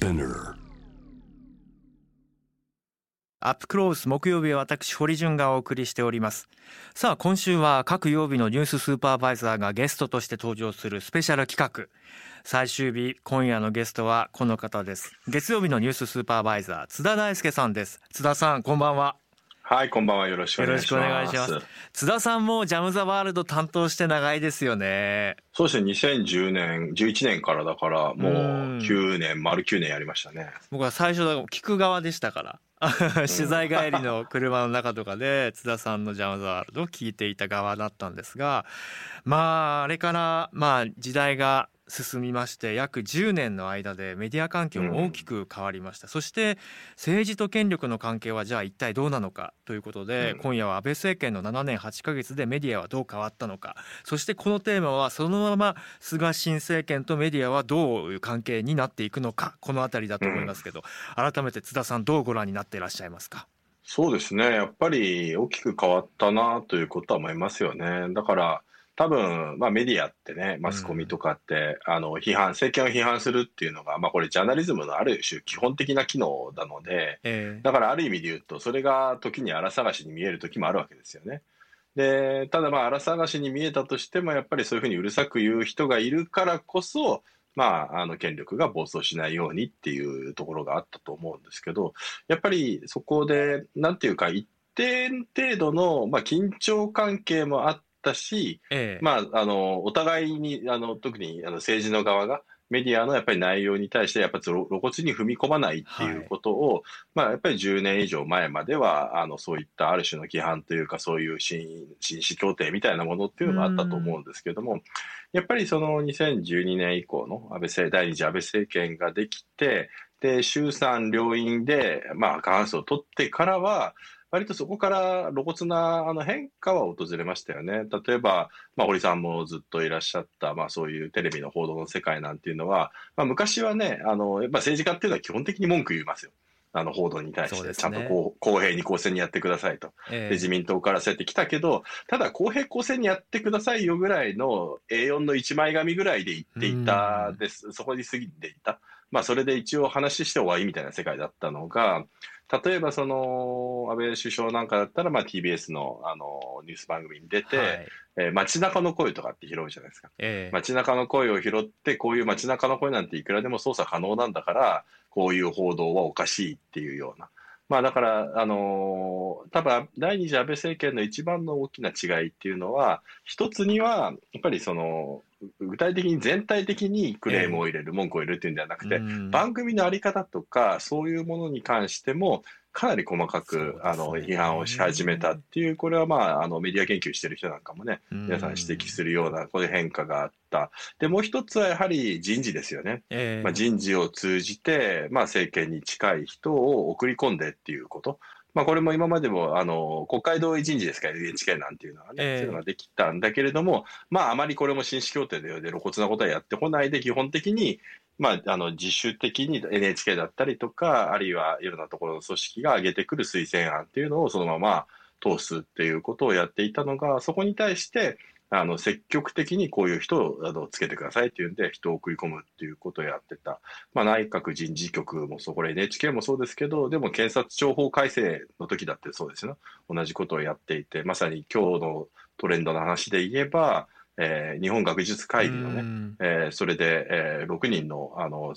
Spinner アップクロース木曜日は私堀潤がお送りしております。さあ今週は各曜日のニューススーパーバイザーがゲストとして登場するスペシャル企画。最終日今夜のゲストはこの方です。月曜日のニューススーパーバイザー津田大輔さんです。津田さんこんばんは。はい、こんばんは。よろしくお願いします。ます津田さんもジャムザワールド担当して長いですよねそうですね、2010年、11年からだから、もううん9年、丸9年やりましたね。僕は最初だ聞く側でしたから 取材帰りの車の中とかで津田さんのジャム・ザ・ワールドを聞いていた側だったんですがまああれからまあ時代が進みまして約10年の間でメディア環境も大きく変わりました、そして政治と権力の関係はじゃあ一体どうなのかということで、うん。今夜は安倍政権の7年8ヶ月でメディアはどう変わったのか。そしてこのテーマはそのまま菅新政権とメディアはどういう関係になっていくのか。この辺りだと思いますけど、改めて津田さんどうご覧になっていらっしゃいますか？そうですね、やっぱり大きく変わったなということは思いますよね。だから、多分、まあメディアってね、マスコミとかって、あの、批判、政権を批判するっていうのが、まあこれジャーナリズムのある種基本的な機能なので、えだからある意味で言うと、それが時に荒探しに見える時もあるわけですよね。で、ただまあ荒探しに見えたとしても、やっぱりそういうふうにうるさく言う人がいるからこそ、まあ、あの権力が暴走しないようにっていうところがあったと思うんですけど、やっぱりそこで、なんていうか、一定程度の、まあ、緊張関係もあったし、ええ。まあ、あの、お互いに、あの、特にあの政治の側が、メディアのやっぱり内容に対して、やっぱり露露骨に踏み込まないっていうことを、まあ、やっぱり10年以上前までは、あの、そういったある種の規範というか、そういう紳紳士協定みたいなものっていうのがあったと思うんですけども、やっぱりその2012年以降の安倍政、第二次安倍政権ができて、で、衆参両院で、まあ、過半数を取ってからは、割とそこから露骨なあの変化は訪れましたよね。例えば、まあ、堀さんもずっといらっしゃった、まあ、そういうテレビの報道の世界なんていうのは、まあ、昔はね、あの、やっぱ政治家っていうのは基本的に文句言いますよ。あの、報道に対して、ちゃんとこう公平に公正にやってくださいと。えで、自民党からそうやってきたけど、ただ公平公正にやってくださいよぐらいの A4 の一枚紙ぐらいで言っていたです。そこに過ぎていた。まあ、それで一応話して終わりみたいな世界だったのが、例えばその、安倍首相なんかだったら、まあ、TBS のあの、ニュース番組に出て、はいえー街中の声とかって拾うじゃないですか。ええ街中の声を拾って、こういう街中の声なんていくらでも操作可能なんだから、こういう報道はおかしいっていうような。まあだから、あのー多分第二次安倍政権の一番の大きな違いっていうのは、一つには、やっぱりその、具体的に全体的にクレームを入れる、文句を入れるっていうんではなくて、うん番組のあり方とか、そういうものに関しても、かなり細かく、ねあの批判をし始めたっていう、これはまあ、あのメディア研究してる人なんかもね、皆さん指摘するような、こういう変化があった。で、もう一つはやはり人事ですよね。ええまあ、人事を通じて、まあ、政権に近い人を送り込んでっていうこと。まあ、これも今までも、あの、国会同意人事ですから NHK なんていうのはね、ええ。そういうのができたんだけれども、まあ、あまりこれも紳士協定のようで露骨なことはやってこないで、基本的に、まあ、あの、自主的に NHK だったりとか、あるいはいろんなところの組織が上げてくる推薦案っていうのをそのまま通すっていうことをやっていたのが、そこに対して、あの、積極的にこういう人をあのつけてくださいっていうんで、人を送り込むっていうことをやってた。まあ、内閣人事局もそう、これ NHK もそうですけど、でも検察庁法改正の時だってそうですよ。同じことをやっていて、まさに今日のトレンドの話で言えば、えー日本学術会議のね、うんえーそれで、えー6人の、あの、も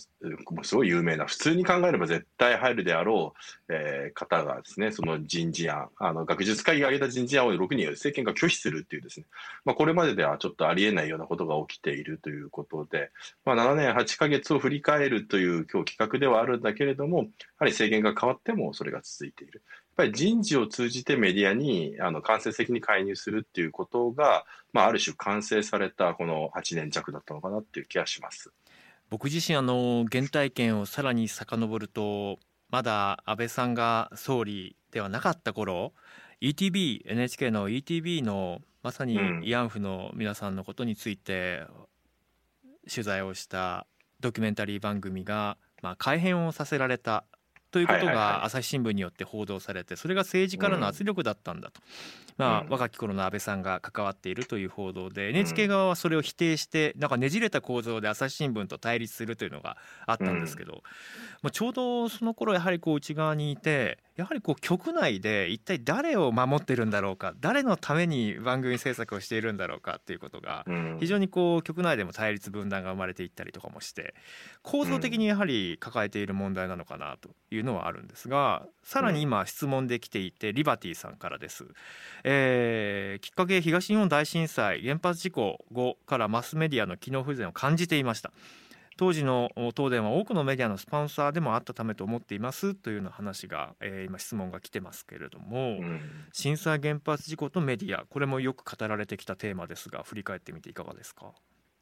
うすごい有名な、普通に考えれば絶対入るであろう、えー方がですね、その人事案、あの、学術会議が挙げた人事案を6人政権が拒否するっていうですね、まあ、これまでではちょっとありえないようなことが起きているということで、まあ、7年8ヶ月を振り返るという今日企画ではあるんだけれども、やはり政権が変わってもそれが続いている。やっぱり人事を通じてメディアにあの間接的に介入するっていうことが、まあ、ある種完成されたこの8年弱だったのかなっていう気がします。僕自身あの原体験をさらに遡るとまだ安倍さんが総理ではなかった頃 ETB NHK の ETB のまさにうん慰安婦の皆さんのことについて取材をしたドキュメンタリー番組が、まあ、改編をさせられたということが朝日新聞によって報道されてそれが政治からの圧力だったんだとまあ、若き頃の安倍さんが関わっているという報道で NHK 側はそれを否定してなんかねじれた構造で朝日新聞と対立するというのがあったんですけど、まあ、ちょうどその頃やはりこう内側にいてやはりこう局内で一体誰を守ってるんだろうか誰のために番組制作をしているんだろうかっていうことが非常にこう局内でも対立分断が生まれていったりとかもして構造的にやはり抱えている問題なのかなというのはあるんですがさらに今質問できていてリバティさんからです。えー、きっかけ東日本大震災原発事故後からマスメディアの機能不全を感じていました。当時の東電は多くのメディアのスポンサーでもあったためと思っていますというような話が、えー、今質問が来てますけれども、うん、震災原発事故とメディアこれもよく語られてきたテーマですが振り返ってみていかがですか？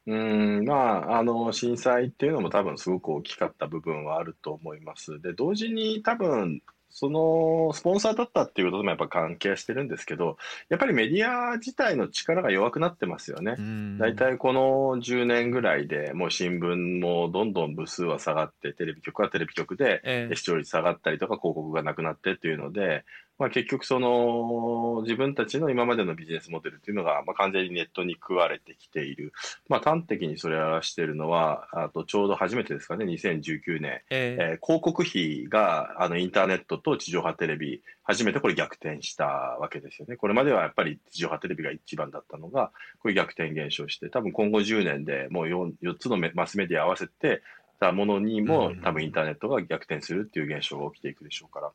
うんまあ、あの震災っていうのも多分すごく大きかった部分はあると思います。で同時に多分そのスポンサーだったっていうことともやっぱ関係してるんですけど、やっぱりメディア自体の力が弱くなってますよね。大体この10年ぐらいでもう新聞もどんどん部数は下がって、テレビ局はテレビ局で視聴率下がったりとか広告がなくなってっていうので、まあ、結局その自分たちの今までのビジネスモデルっていうのがまあ完全にネットに食われてきている、まあ、端的にそれを表しているのはあとちょうど初めてですかね。2019年、えー、えー、広告費があのインターネットと地上波テレビ初めてこれ逆転したわけですよね。これまではやっぱり地上波テレビが一番だったのがこれ逆転現象して多分今後10年でもう 4, 4つのマスメディア合わせてたものにも多分インターネットが逆転するっていう現象が起きていくでしょうから。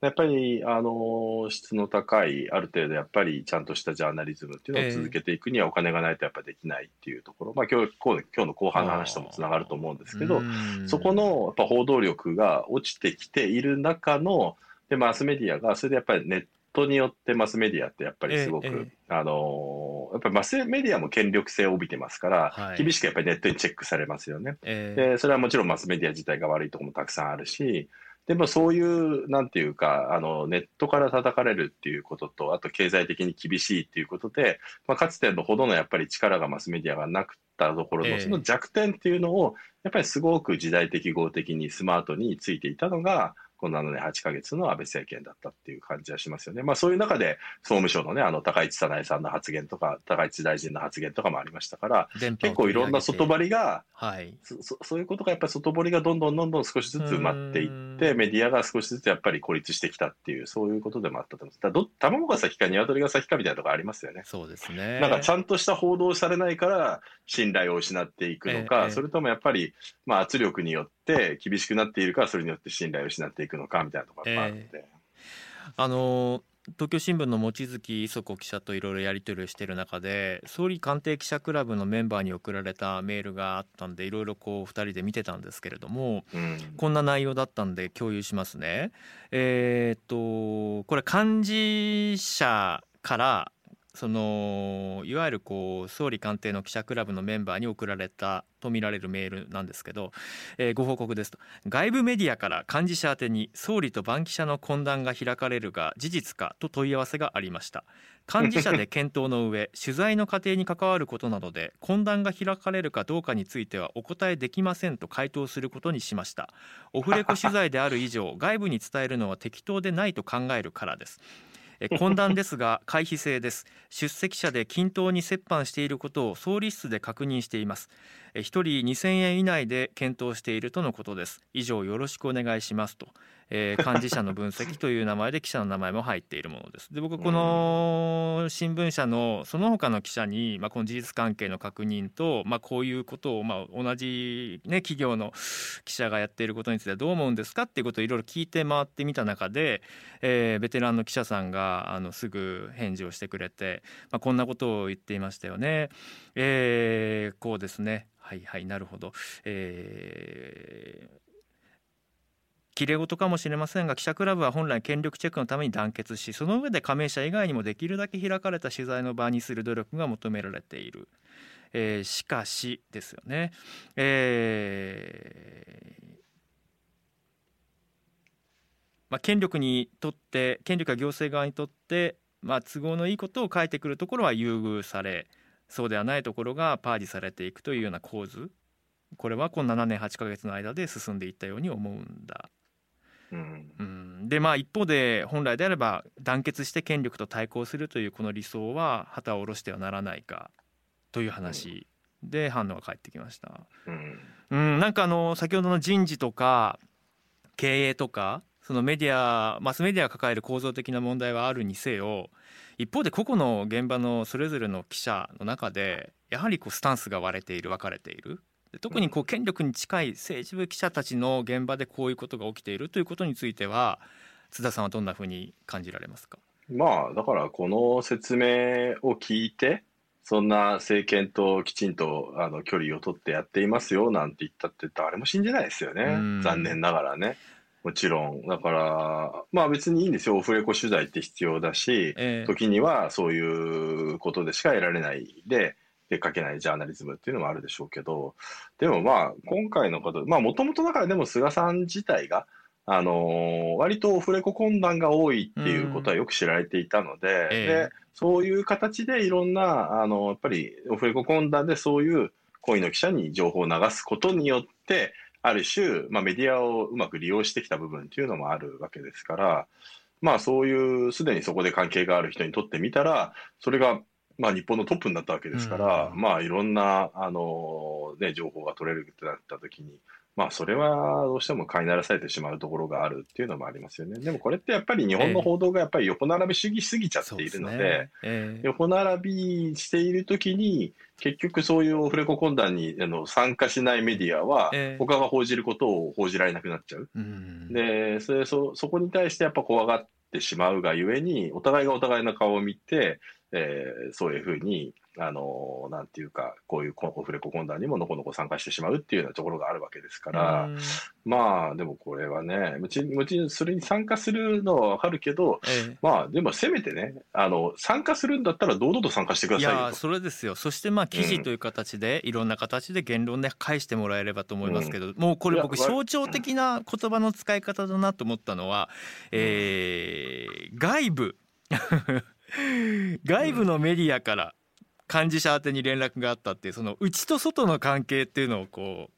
やっぱり、あの、質の高い、ある程度やっぱりちゃんとしたジャーナリズムっていうのを続けていくにはお金がないとやっぱできないっていうところ、まあ今日、今日の後半の話ともつながると思うんですけど、そこのやっぱ報道力が落ちてきている中の、で、マスメディアが、それでやっぱりネットによってマスメディアってやっぱりすごく、あの、やっぱりマスメディアも権力性を帯びてますから、厳しくやっぱりネットにチェックされますよね。で、それはもちろんマスメディア自体が悪いところもたくさんあるし、でもそういう、なんていうか、あの、ネットから叩かれるっていうことと、あと経済的に厳しいっていうことで、まあ、かつてのほどのやっぱり力がマスメディアがなくったところの、その弱点っていうのを、やっぱりすごく時代的合的にスマートについていたのが、この7年8か月の安倍政権だったっていう感じはしますよね。まあそういう中で総務省のね、あの高市早苗さんの発言とか、高市大臣の発言とかもありましたから、結構いろんな外張りが、はい、そそういうことがやっぱり外堀がどんどんどんどん少しずつ埋まっていって、メディアが少しずつやっぱり孤立してきたっていう、そういうことでもあったと思います。だど卵が先か鶏が先かみたいなところありますよね。そうですね。なんかちゃんとした報道されないから信頼を失っていくのか、ええ、それともやっぱり、まあ圧力によってって厳しくなっているかそれによって信頼を失っていくのかみたいなところがあって。えー、あの東京新聞の望月磯子記者といろいろやり取りをしている中で総理官邸記者クラブのメンバーに送られたメールがあったんでいろいろこう2人で見てたんですけれども、うん、こんな内容だったんで共有しますね。えー、っとこれ幹事社からそのいわゆるこう総理官邸の記者クラブのメンバーに送られたとみられるメールなんですけど、えー、ご報告ですと。外部メディアから幹事社宛に総理と番記者の懇談が開かれるが事実かと問い合わせがありました。幹事社で検討の上 取材の過程に関わることなどで懇談が開かれるかどうかについてはお答えできませんと回答することにしました。オフレコ取材である以上外部に伝えるのは適当でないと考えるからです。懇談ですが回避制です。出席者で均等に折半していることを総理室で確認しています。1人2000円以内で検討しているとのことです以上よろしくお願いしますとえー、幹事社の分析という名前で記者の名前も入っているものです。で僕この新聞社のその他の記者に、まあ、この事実関係の確認と、まあ、こういうことを、まあ、同じ、ね、企業の記者がやっていることについてどう思うんですかっていうことをいろいろ聞いて回ってみた中で、えー、ベテランの記者さんがあのすぐ返事をしてくれて、まあ、こんなことを言っていましたよね。えー、こうですねはいはいなるほど。えーきれ事かもしれませんが記者クラブは本来権力チェックのために団結しその上で加盟者以外にもできるだけ開かれた取材の場にする努力が求められている、えー、しかしですよね、えーまあ、権力にとって権力や行政側にとって、まあ、都合のいいことを書いてくるところは優遇されそうではないところがパージされていくというような構図。これはこの7年8か月の間で進んでいったように思うんだ。うん。うん、でまあ一方で本来であれば団結して権力と対抗するというこの理想は旗を下ろしてはならないかという話で反応が返ってきました。うん。うん、なんかあの先ほどの人事とか経営とかそのメディアマスメディアが抱える構造的な問題はあるにせよ一方で個々の現場のそれぞれの記者の中でやはりこうスタンスが割れている分かれているで特にこう権力に近い政治部記者たちの現場でこういうことが起きているということについては津田さんはどんなふうに感じられますか？まあ、だからこの説明を聞いて、そんな政権ときちんとあの距離を取ってやっていますよなんて言ったって誰も信じないですよねうん。残念ながらね。もちろん。だから、まあ別にいいんですよ。オフレコ取材って必要だし、ええ時にはそういうことでしか得られないで、で書けないジャーナリズムっていうのもあるでしょうけど、でもまあ今回のこと、まあもともとだからでも菅さん自体が、あのー割とオフレコ懇談が多いっていうことはよく知られていたので、ええでそういう形でいろんな、あのやっぱりオフレコ懇談でそういう恋の記者に情報を流すことによって、ある種、まあ、メディアをうまく利用してきた部分っていうのもあるわけですから、まあそういうすでにそこで関係がある人にとってみたら、それがまあ日本のトップになったわけですから、うん。まあいろんな、あのね、情報が取れるってなった時に、まあそれはどうしても飼いならされてしまうところがあるっていうのもありますよね。でもこれってやっぱり日本の報道がやっぱり横並び主義しすぎちゃっているので、そうすねええ横並びしているときに、結局そういうオフレコ懇談にあの参加しないメディアはええ、他が報じることを報じられなくなっちゃう。うんで、それそ、そこに対してやっぱ怖がってしまうがゆえに、お互いがお互いの顔を見て、えーそういうふうに、あのなんていうか、こういうオフレコ懇談にものこのこ参加してしまうっていうようなところがあるわけですから、うん。まあ、でもこれはね、もちもちろんそれに参加するのはわかるけど、ええ。まあ、でもせめてね、あの、参加するんだったら堂々と参加してくだいさいよと。やそれですよ。そしてまあ記事という形で、いろんな形で言論で返してもらえればと思いますけど、もうこれ僕象徴的な言葉の使い方だなと思ったのは、えー外部。外部のメディアから幹事社宛てに連絡があったっていうその内と外の関係っていうのをこう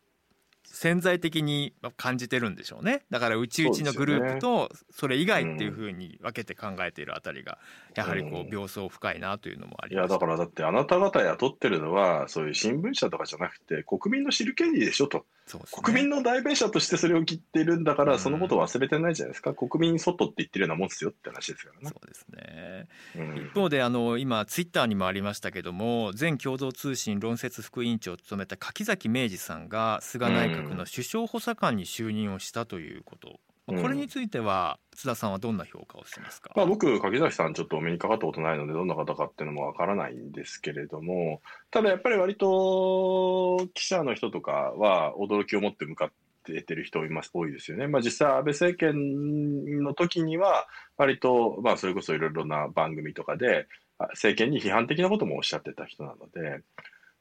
潜在的に感じてるんでしょうね。だから内々のグループとそれ以外っていうふうに分けて考えているあたりがやはりこううん。秒相深いなというのもあいや、りましただからだってあなた方雇ってるのは、そういう新聞社とかじゃなくて、国民の知る権利でしょと。そうですね。国民の代弁者としてそれを切ってるんだから、うん。そのことを忘れてないじゃないですか。国民外って言ってるようなもんですよって話ですからね。そ。うですね。うん。一方であの今ツイッターにもありましたけども前共同通信論説副委員長を務めた柿崎明治さんが菅内閣の首相補佐官に就任をしたということ、うんこれについては津田さんはどんな評価をしますか、まあ、僕、柿崎さん、ちょっとお目にかかったことないので、どんな方かっていうのもわからないんですけれども、ただやっぱり割と記者の人とかは驚きを持って向かっててる人います多いですよね。まあ、実際、安倍政権の時には、割と、まあ、それこそいろいろな番組とかで、あ政権に批判的なこともおっしゃってた人なので、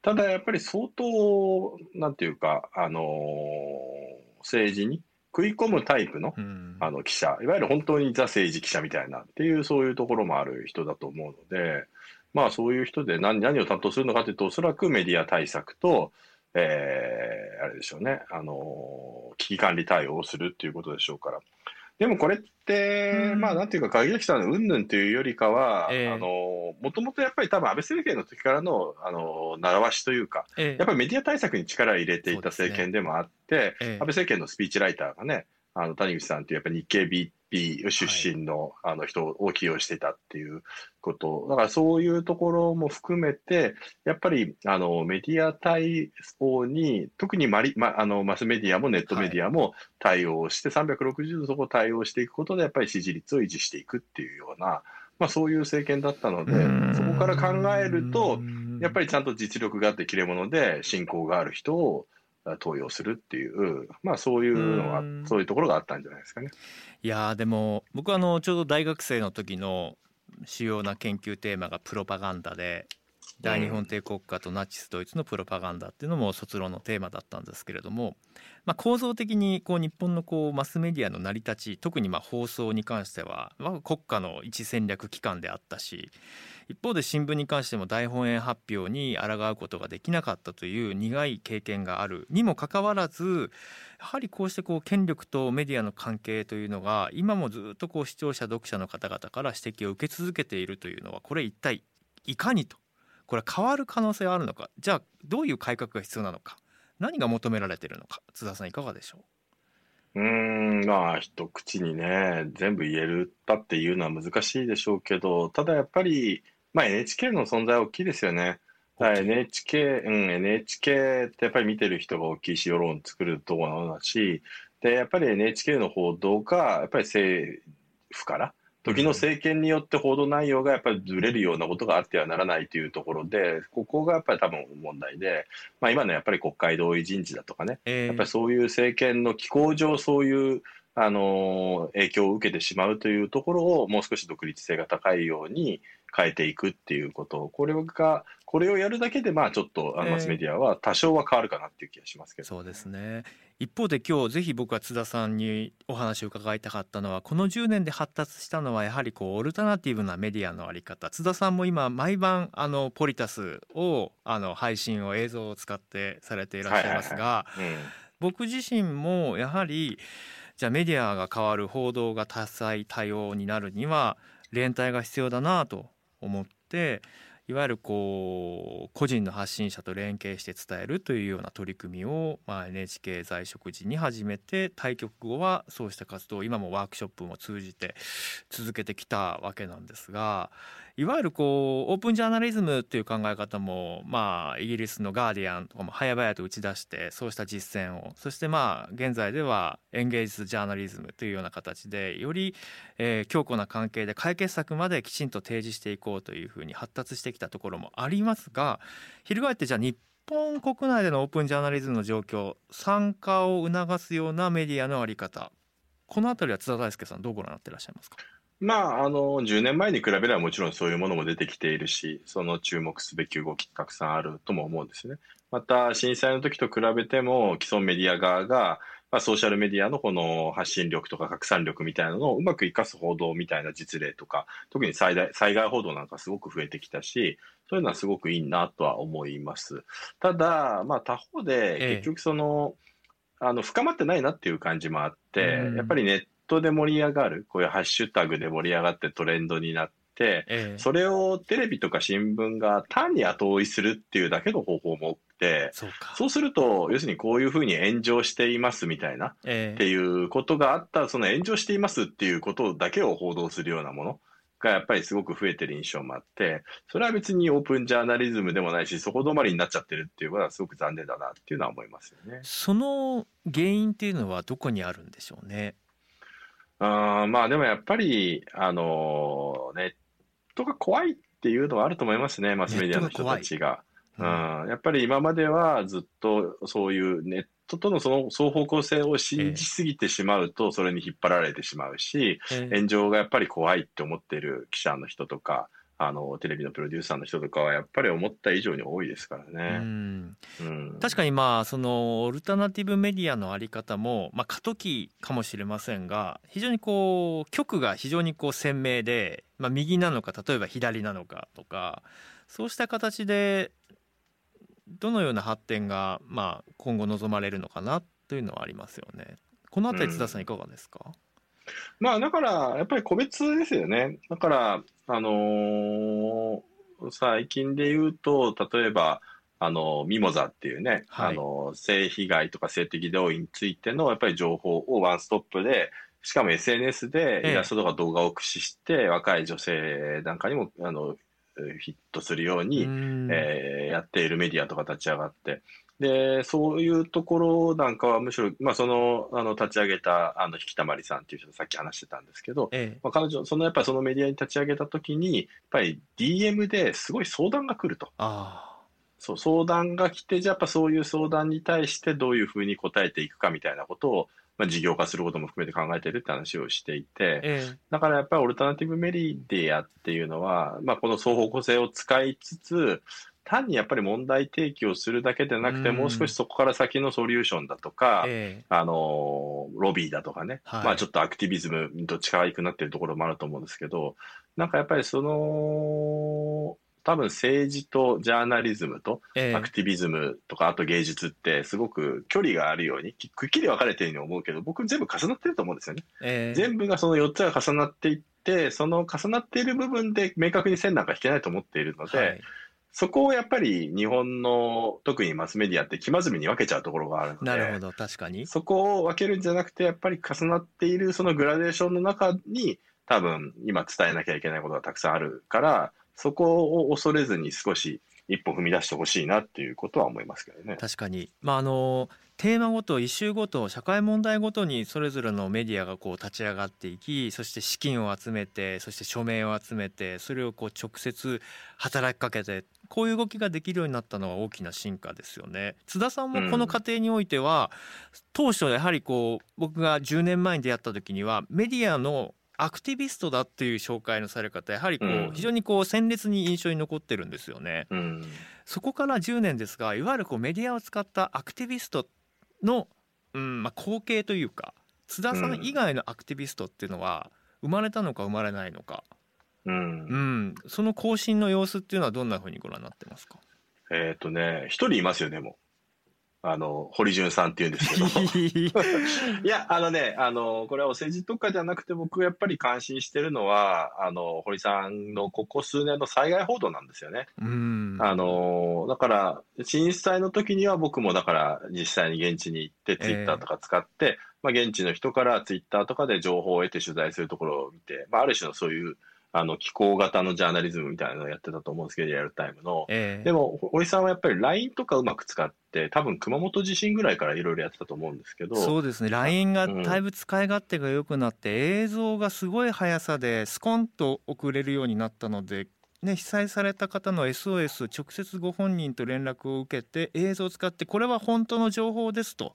ただやっぱり相当、なんていうか、あの政治に食い込むタイプのうんあの記者、いわゆる本当にザ政治記者みたいなっていう、そういうところもある人だと思うので、まあそういう人で何何を担当するのかというと、おそらくメディア対策と、えーあれでしょうね、あの危機管理対応をするっていうことでしょうから。でもこれって、うん。まあなんていうか、鍵崎さんのうんぬんというよりかは、ええ。あのもともとやっぱり多分安倍政権の時からの、あの習わしというか、ええ。やっぱりメディア対策に力を入れていた政権でもあって、ええ。安倍政権のスピーチライターがね、あの谷口さんっていうやっぱり日経出身の,、あの人を起用してたっていうこと、だからそういうところも含めて、やっぱりあのメディア対応に、特にマリ、ま、あのマスメディアもネットメディアも対応して、360度そこを対応していくことで、やっぱり支持率を維持していくっていうような、まあ、そういう政権だったので、そこから考えると、やっぱりちゃんと実力があって切れ者で信仰がある人をあ登用するっていう、まあそういうのがうん、そういうところがあったんじゃないですかね。いやーでも僕はあのちょうど大学生の時の主要な研究テーマがプロパガンダで大日本帝国家とナチスドイツのプロパガンダっていうのも卒論のテーマだったんですけれども、まあ、構造的にこう日本のこうマスメディアの成り立ち特にまあ放送に関しては、まあ、国家の一戦略機関であったし一方で新聞に関しても大本営発表に抗うことができなかったという苦い経験があるにもかかわらずやはりこうしてこう権力とメディアの関係というのが今もずっとこう視聴者読者の方々から指摘を受け続けているというのはこれ一体いかにとこれ変わる可能性はあるのか？じゃあどういう改革が必要なのか？何が求められているのか？津田さんいかがでしょう？うんまあ一口にね全部言えるたっていうのは難しいでしょうけどただやっぱり、まあ、NHK の存在は大きいですよね。NHK、うん、NHK ってやっぱり見てる人が大きいし、世論作るところだし、で、やっぱり NHK の報道が、やっぱり政府から、時の政権によって報道内容がやっぱりずれるようなことがあってはならないというところで、ここがやっぱり多分問題で、まあ、今のやっぱり国会同意人事だとかね、えー、やっぱりそういう政権の機構上、そういうあの影響を受けてしまうというところをもう少し独立性が高いように変えていくっていうこと、これが、これをやるだけで、まあちょっとあのマスメディアは多少は変わるかなっていう気がしますけど、ね、そうですね。一方で今日ぜひ僕は津田さんにお話を伺いたかったのはこの10年で発達したのはやはりこうオルタナティブなメディアのあり方。津田さんも今毎晩あのポリタスをあの配信を映像を使ってされていらっしゃいますが、僕自身もやはりじゃあメディアが変わる報道が多彩多様になるには連帯が必要だなと思っていわゆるこう個人の発信者と連携して伝えるというような取り組みを、まあ、NHK 在職時に始めて対局後はそうした活動を今もワークショップも通じて続けてきたわけなんですがいわゆるこうオープンジャーナリズムという考え方もまあイギリスのガーディアンとかも早々と打ち出してそうした実践を。そしてまあ現在ではエンゲージスジャーナリズムというような形でより、えー、強固な関係で解決策まできちんと提示していこうというふうに発達してきたところもありますが翻ってじゃあ日本国内でのオープンジャーナリズムの状況参加を促すようなメディアの在り方。この辺りは津田大輔さんどうご覧になってらっしゃいますか？まあ、あの、10年前に比べればもちろんそういうものも出てきているし、その注目すべき動きたくさんあるとも思うんですね。また、震災の時と比べても、既存メディア側が、まあ、ソーシャルメディアのこの発信力とか拡散力みたいなのをうまく活かす報道みたいな実例とか、特に災害災害報道なんかすごく増えてきたし、そういうのはすごくいいなとは思います。ただ、まあ、他方で、結局その、ええ、あの、深まってないなっていう感じもあって、やっぱりネットで盛り上がる、こういうハッシュタグで盛り上がってトレンドになって、ええ、それをテレビとか新聞が単に後追いするっていうだけの方法も多くて、そうすると、要するにこういうふうに炎上していますみたいな、え、っていうことがあった、その炎上していますっていうことだけを報道するようなもの。がやっぱりすごく増えてる印象もあって、それは別にオープンジャーナリズムでもないし、そこ止まりになっちゃってるっていうことはすごく残念だなっていうのは思いますよね。その原因っていうのはどこにあるんでしょうね？あまあでもやっぱり、あのネットが怖いっていうのはあると思いますね、マスメディアの人たちが。うん、やっぱり今まではずっとそういうネットとのその双方向性を信じすぎてしまうと、それに引っ張られてしまうし、炎上がやっぱり怖いって思ってる記者の人とか、あのテレビのプロデューサーの人とかはやっぱり思った以上に多いですからね。うん、うん、確かにまあそのオルタナティブメディアのあり方もまあ過渡期かもしれませんが非常にこう局が非常にこう鮮明で、まあ、右なのか例えば左なのかとかそうした形でどのような発展がまあ今後望まれるのかなというのはありますよね。このあたり津田さんいかがですか、うんまあ、だから、やっぱり個別ですよね。だから、あのー、最近で言うと、例えば、あの、ミモザっていうね、はい、あの、性被害とか性的同意についての、やっぱり情報をワンストップで、しかも SNS でイラストとか動画を駆使して、若い女性なんかにも、あの、ヒットするように、えー、やっているメディアとか立ち上がって、で、そういうところなんかはむしろ、まあ、その、あの、立ち上げた、あの、引きたまりさんっていう人さっき話してたんですけど、ええ、まあ、彼女、そのやっぱりそのメディアに立ち上げたときに、やっぱり DM ですごい相談が来ると。そう、相談が来て、じゃあやっぱそういう相談に対してどういうふうに答えていくかみたいなことを、まあ、事業化することも含めて考えてるって話をしていて、ええ、だからやっぱりオルタナティブメディアっていうのは、まあ、この双方向性を使いつつ、単にやっぱり問題提起をするだけでなくて、うん。もう少しそこから先のソリューションだとか、えあのロビーだとかね、はい。まあちょっとアクティビズムにどっちかがいくなってるところもあると思うんですけど、なんかやっぱりその、多分政治とジャーナリズムとええ。アクティビズムとか、あと芸術ってすごく距離があるように、きくっきり分かれてるように思うけど、僕全部重なってると思うんですよね。ええ。全部がその4つが重なっていって、その重なっている部分で明確に線なんか引けないと思っているので、はいそこをやっぱり日本の特にマスメディアって気まずみに分けちゃうところがあるので、なるほど確かにそこを分けるんじゃなくて、やっぱり重なっているそのグラデーションの中に、多分今伝えなきゃいけないことがたくさんあるから、そこを恐れずに少し一歩踏み出してほしいなっていうことは思いますけどね。確かにまああのテーマごとイシューごと社会問題ごとにそれぞれのメディアがこう立ち上がっていきそして資金を集めてそして署名を集めてそれをこう直接働きかけてこういう動きができるようになったのは大きな進化ですよね津田さんもこの過程においては、当初やはりこう僕が10年前に出会った時にはメディアのアクティビストだっていう紹介のされ方やはりこう、うん非常にこう鮮烈に印象に残ってるんですよね。うん。そこから10年ですがいわゆるこうメディアを使ったアクティビストの、うんまあ、後継というか津田さん以外のアクティビストっていうのは生まれたのか生まれないのか、う。うんん、その更新の様子っていうのはどんなふうにご覧になってますか？えっ、とね、一人いますよね、もう。あの、堀潤さんっていうんですけど。いや、あのね、あの、これはお政治とかじゃなくて、僕やっぱり関心してるのは、あの、堀さんのここ数年の災害報道なんですよね。うんあの、だから、震災の時には僕もだから実際に現地に行って、ツイッターとか使って、まあ現地の人からツイッターとかで情報を得て取材するところを見て、まあある種のそういう、あの、気候型のジャーナリズムみたいなのをやってたと思うんですけど、リアルタイムの。ええ。でも、堀さんはやっぱり LINE とかうまく使って、多分熊本地震ぐらいからいろいろやってたと思うんですけど、そうですね。LINE がだいぶ使い勝手が良くなって、映像がすごい速さでスコンと送れるようになったので、ね、被災された方の SOS 直接ご本人と連絡を受けて映像を使ってこれは本当の情報ですと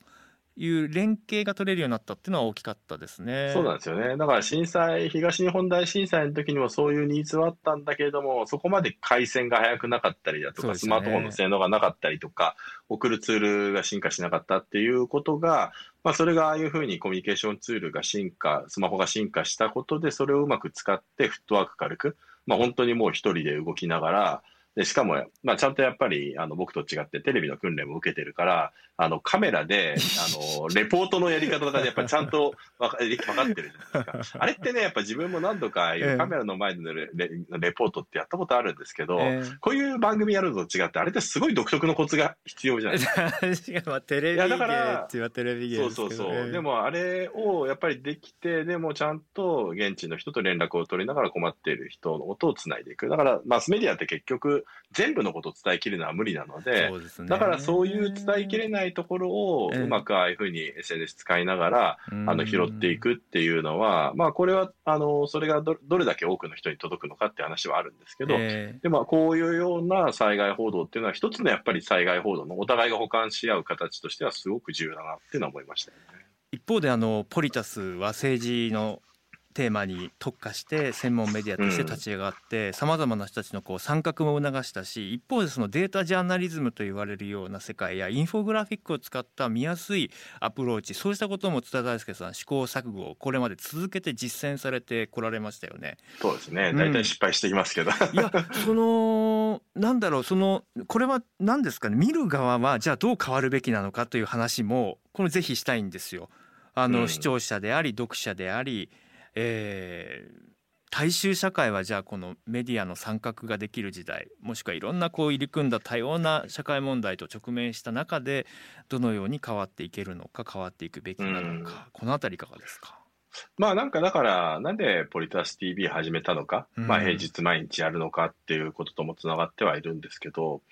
いう連携が取れるようになったっていうのは大きかったですね。そうなんですよね。だから震災、東日本大震災の時にもそういうニーズはあったんだけれども、そこまで回線が速くなかったりだとか、ねスマートフォンの性能がなかったりとか、送るツールが進化しなかったっていうことが、まあそれがああいうふうにコミュニケーションツールが進化、スマホが進化したことで、それをうまく使ってフットワーク軽く、まあ本当にもう一人で動きながら、で、しかも、まあ、ちゃんとやっぱり、あの、僕と違ってテレビの訓練も受けてるから、あの、カメラで、あの、レポートのやり方とかでやっぱりちゃんとわか分かってるじゃないですか。あれってね、やっぱ自分も何度かカメラの前でのレレレポートってやったことあるんですけど、えこういう番組やるのと違って、あれってすごい独特のコツが必要じゃないですか。えまあテレビ芸いやだからってテレビ芸そうですけどそうそう。ねでもあれをやっぱりできて、でもちゃんと現地の人と連絡を取りながら困っている人の音をつないでいく。だからマスメディアって結局全部のことを伝えきるのは無理なので、ね。だからそういう伝えきれないところをええうまくああいうふうに SNS 使いながら、うん。あの拾っていくっていうのは、まあこれはあのそれがどどれだけ多くの人に届くのかって話はあるんですけど、えでもこういうような災害報道っていうのは一つのやっぱり災害報道のお互いが補完し合う形としてはすごく重要だなっていうのは思いましたよね。一方であのポリタスは政治のテーマに特化して専門メディアとして立ち上がってさまざまな人たちのこう参画も促したし一方でそのデータジャーナリズムと言われるような世界やインフォグラフィックを使った見やすいアプローチそうしたことも津田大輔さん試行錯誤をこれまで続けて実践されてこられましたよね。そうですね。うん大体失敗してきますけど。いやそのなんだろうそのこれは何ですかね見る側はじゃあどう変わるべきなのかという話もこれぜひしたいんですよ。あの、うん視聴者であり読者であり、えー大衆社会はじゃあこのメディアの参画ができる時代もしくはいろんなこう入り組んだ多様な社会問題と直面した中でどのように変わっていけるのか変わっていくべきなのか、このあたりいかがですか？まあなんかだから、なんでポリタス TV 始めたのか、うん。まあ平日毎日やるのかっていうことともつながってはいるんですけど、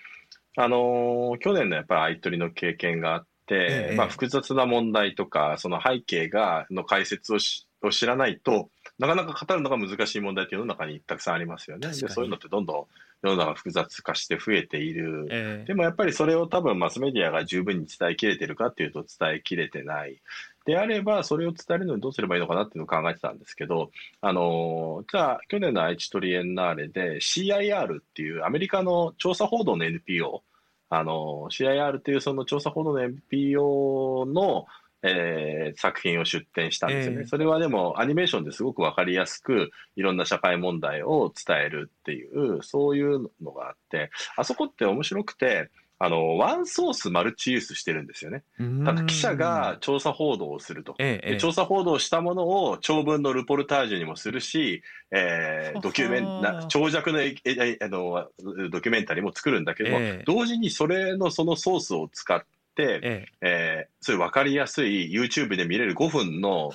あのー去年のやっぱり相取りの経験があって、ええ。まあ複雑な問題とか、その背景が、の解説をし、を知らないと、なかなか語るのが難しい問題っていうの中にたくさんありますよね。でそういうのってどんどん世の中複雑化して増えている。えー、でもやっぱりそれを多分マスメディアが十分に伝えきれてるかっていうと伝えきれてない。であれば、それを伝えるのにどうすればいいのかなっていうのを考えてたんですけど、あのじゃあ、去年の愛知トリエンナーレで CIR っていうアメリカの調査報道の NPO、あの CIR っていうその調査報道の NPO のえー、作品を出展したんですよね、えー、それはでもアニメーションですごく分かりやすくいろんな社会問題を伝えるっていうそういうのがあってあそこって面白くてあのワンソースマルチユースしてるんですよね。だ記者が調査報道をすると、ええ、調査報道したものを長文のルポルタージュにもするし、えー、ドキュメンな長尺のえあのドキュメンタリーも作るんだけども、え、同時にそれのそのソースを使って、ええ。えー、そういう分かりやすい YouTube で見れる5分の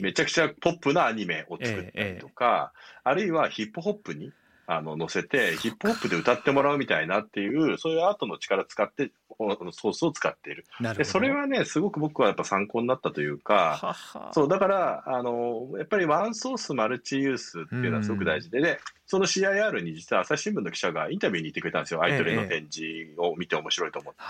めちゃくちゃポップなアニメを作ったりとか、あるいはヒップホップにあの載せて、ヒップホップで歌ってもらうみたいなっていう、そういうアートの力使って、ソースを使っている。でそれはね、すごく僕はやっぱ参考になったというか、そう、だから、あの、やっぱりワンソースマルチユースっていうのはすごく大事で、で、その CIR に実は朝日新聞の記者がインタビューに行ってくれたんですよ。アイトレの展示を見て面白いと思って。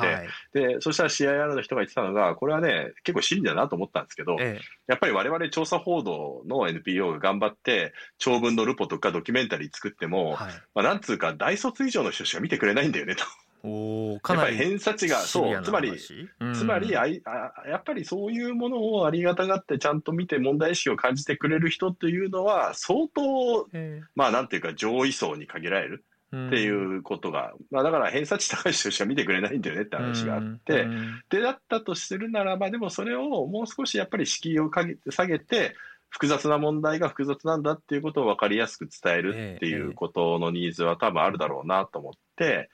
ええ、で、そしたら CIR の人が言ってたのが、これはね、結構真理だなと思ったんですけど、え、やっぱり我々調査報道の NPO が頑張って、長文のルポとかドキュメンタリー作っても、はい、まあ、なんつうか大卒以上の人しか見てくれないんだよねと。おかなりやっぱり偏差値が、そう、つまり、つまりあいあ、やっぱりそういうものをありがたがってちゃんと見て問題意識を感じてくれる人っていうのは、相当、まあなんていうか上位層に限られる。っていうことが、まあ、だから偏差値高い人しか見てくれないんだよねって話があって、でだったとするならばでもそれをもう少しやっぱり敷居をかげ下げて複雑な問題が複雑なんだっていうことを分かりやすく伝えるっていうことのニーズは多分あるだろうなと思って、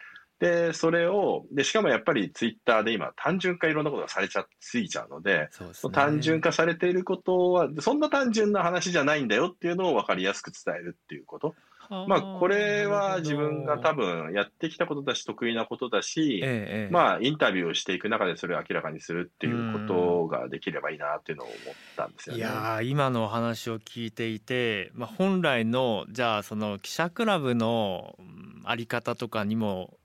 で、それを、で、しかもやっぱりツイッターで今単純化いろんなことがされちゃ、すぎちゃうので、でね、単純化されていることは、そんな単純な話じゃないんだよっていうのを分かりやすく伝えるっていうこと。まあ、これは自分が多分やってきたことだし、得意なことだし、ええ、まあ、インタビューをしていく中でそれを明らかにするっていうことができればいいなっていうのを思ったんですよね。いや今のお話を聞いていて、まあ、本来の、じゃあ、その記者クラブのあり方とかにも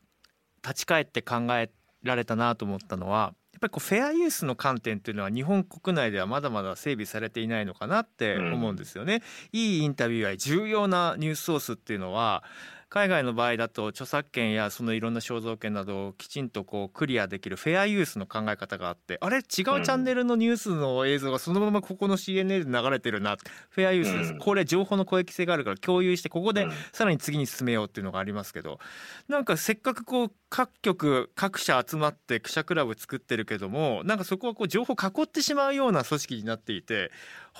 立ち返って考えられたなと思ったのはやっぱりこうフェアユースの観点っていうのは日本国内ではまだまだ整備されていないのかなって思うんですよね。うん、いいインタビューや重要なニュースソースっていうのは海外の場合だと著作権やそのいろんな肖像権などをきちんとこうクリアできるフェアユースの考え方があってあれ違うチャンネルのニュースの映像がそのままここの CNN で流れてるなフェアユースです。これ情報の公益性があるから共有してここでさらに次に進めようっていうのがありますけどなんかせっかくこう各局各社集まって記者クラブ作ってるけどもなんかそこはこう情報囲ってしまうような組織になっていて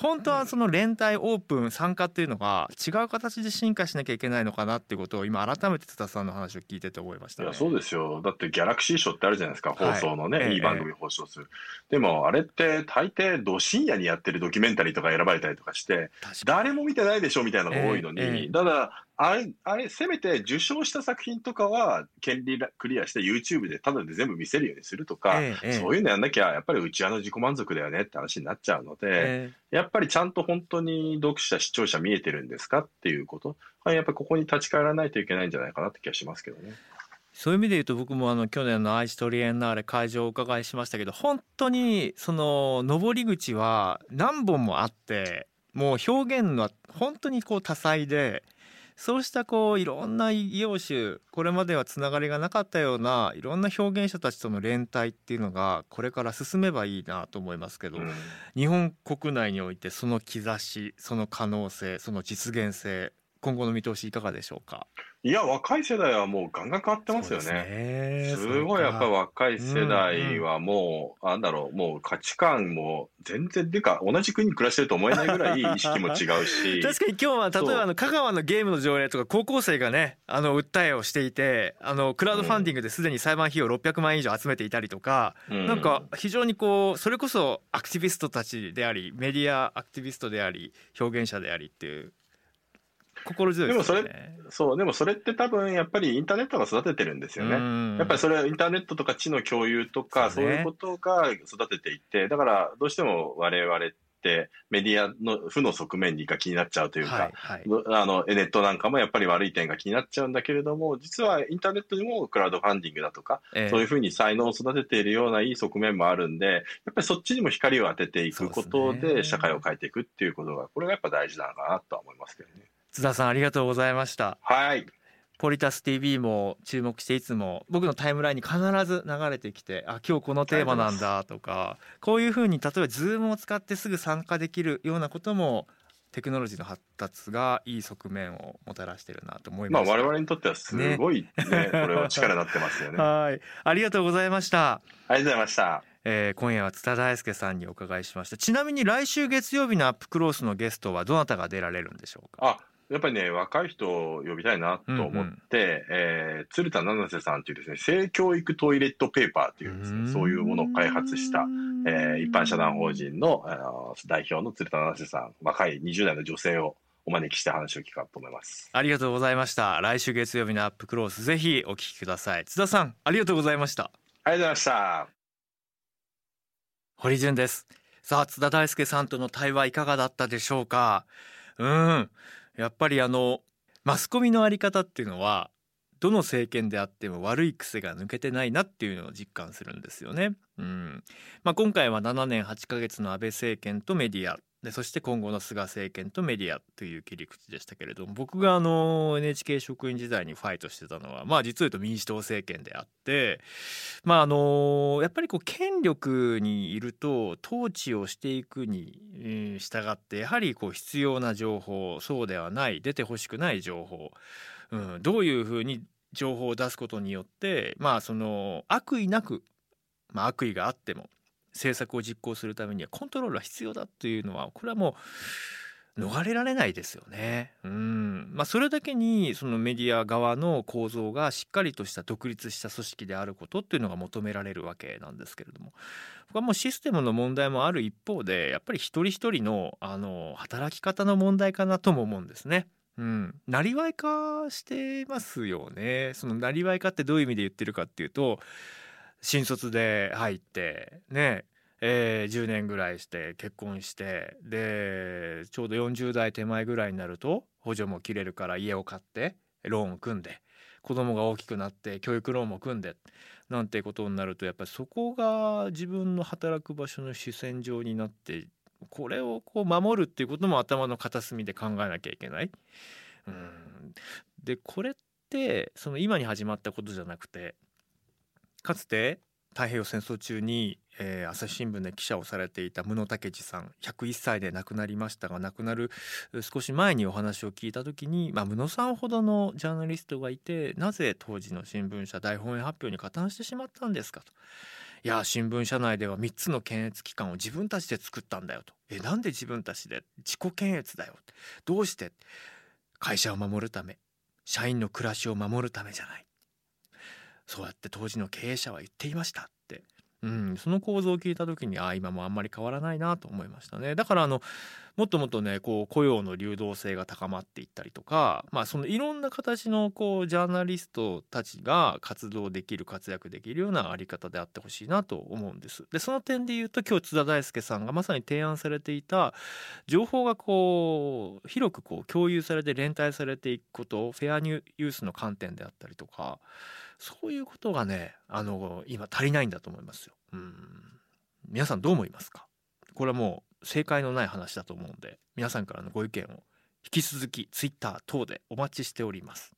本当はその連帯オープン参加っていうのが違う形で進化しなきゃいけないのかなっていうことを今改めて津田さんの話を聞いてて思いました、ね、いやそうですよ。だってギャラクシー賞ってあるじゃないですか放送のね、はい、いい番組放送する、ええ、でもあれって大抵ど深夜にやってるドキュメンタリーとか選ばれたりとかして誰も見てないでしょみたいなのが多いのに、え、ただあれ、あれ、せめて受賞した作品とかは、権利クリアして YouTube でただで全部見せるようにするとか、ええ、そういうのやんなきゃ、やっぱりうちわの自己満足だよねって話になっちゃうので、え、やっぱりちゃんと本当に読者、視聴者見えてるんですかっていうこと、やっぱりここに立ち返らないといけないんじゃないかなって気がしますけどね。そういう意味で言うと僕もあの去年の愛知トリエンナーレ会場をお伺いしましたけど本当にその上り口は何本もあってもう表現の本当にこう多彩でそうしたこういろんな異業種これまではつながりがなかったようないろんな表現者たちとの連帯っていうのがこれから進めばいいなと思いますけど、うん、日本国内においてその兆しその可能性その実現性今後の見通しいかがでしょうか？いや、若い世代はもうガンガン変わってますよね。すね。ごいやっぱり若い世代はもう、うん。うん、なんだろう、もう価値観も全然、でか、同じ国に暮らしてると思えないぐらい意識も違うし。確かに今日は、例えばあの香川のゲームの条例とか高校生がね、あの訴えをしていて、あのクラウドファンディングですでに裁判費用600万円以上集めていたりとか、うん、なんか非常にこう、それこそアクティビストたちであり、メディアアクティビストであり、表現者でありっていう心強いで、ね、もそれ、そう、でもそれって多分やっぱりインターネットが育ててるんですよね。やっぱりそれはインターネットとか知の共有とか、そう、ね,、いうことが育てていって、だからどうしても我々っってメディアの負の側面が気になっちゃうというか、はいはい。あのネットなんかもやっぱり悪い点が気になっちゃうんだけれども実はインターネットにもクラウドファンディングだとか、ええ。そういうふうに才能を育てているようないい側面もあるんでやっぱりそっちにも光を当てていくことで社会を変えていくっていうことがこれがやっぱ大事なのかなとは思いますけどね。津田さんありがとうございましたはいポリタス TV も注目していつも僕のタイムラインに必ず流れてきてあ今日このテーマなんだとかこういうふうに例えば Zoom を使ってすぐ参加できるようなこともテクノロジーの発達がいい側面をもたらしてるなと思いまあました。我々にとってはすごいねこれは力になってますよね。あ はい、ありがとうございました。りがとうございました。えー今夜は津田大介さんにお伺いしました。ちなみに来週月曜日のアップクロースのゲストはどなたが出られるんでしょうか？あやっぱりね、若い人を呼びたいなと思って、えー鶴田七瀬さんというですね、性教育トイレットペーパーというですね、そういうものを開発した、えー一般社団法人の、あの代表の鶴田七瀬さん、若い20代の女性をお招きして話を聞こうと思います。ありがとうございました。来週月曜日のアップクロースぜひお聞きください。津田さんありがとうございました。ありがとうございました。堀潤ですさあ津田大介さんとの対話いかがだったでしょうか？うんやっぱりあのマスコミのあり方っていうのはどの政権であっても悪い癖が抜けてないなっていうのを実感するんですよね。うん。まあ、今回は7年8ヶ月の安倍政権とメディア。でそして今後の菅政権とメディアという切り口でしたけれども僕があの NHK 職員時代にファイトしてたのはまあ実を言うと民主党政権であってまああのやっぱりこう権力にいると統治をしていくに従ってやはりこう必要な情報そうではない出てほしくない情報、うん、どういうふうに情報を出すことによってまあその悪意なく、まあ、悪意があっても政策を実行するためにはコントロールは必要だというのはこれはもう逃れられないですよね。うんまあ、それだけにそのメディア側の構造がしっかりとした独立した組織であることっていうのが求められるわけなんですけれども僕はもうシステムの問題もある一方でやっぱり一人一人のあの働き方の問題かなとも思うんですね。うん、なりわい化してますよね。そのなりわい化ってどういう意味で言ってるかっていうと新卒で入ってねえー10年ぐらいして結婚してでちょうど40代手前ぐらいになると補助も切れるから家を買ってローンを組んで子供が大きくなって教育ローンも組んでなんてことになるとやっぱりそこが自分の働く場所の主戦場になってこれをこう守るっていうことも頭の片隅で考えなきゃいけない。うんでこれってその今に始まったことじゃなくてかつて太平洋戦争中に、えー朝日新聞で記者をされていた室武司さん101歳で亡くなりましたが亡くなる少し前にお話を聞いた時に、まあ、室さんほどのジャーナリストがいてなぜ当時の新聞社大本営発表に加担してしまったんですかと。いや新聞社内では3つの検閲機関を自分たちで作ったんだよと。えなんで自分たちで？自己検閲だよ。どうして？会社を守るため。社員の暮らしを守るためじゃない。そうやって当時の経営者は言っていましたって、うん、その構造を聞いた時にあ今もあんまり変わらないなと思いましたねだからあのもっともっとねこう雇用の流動性が高まっていったりとか、まあ、そのいろんな形のこうジャーナリストたちが活動できる活躍できるようなあり方であってほしいなと思うんです。でその点で言うと今日津田大介さんがまさに提案されていた情報がこう広くこう共有されて連帯されていくことフェアニュースの観点であったりとかそういうことがねあの今足りないんだと思いますよ。うん皆さんどう思いますか？これはもう正解のない話だと思うんで皆さんからのご意見を引き続きツイッター等でお待ちしております。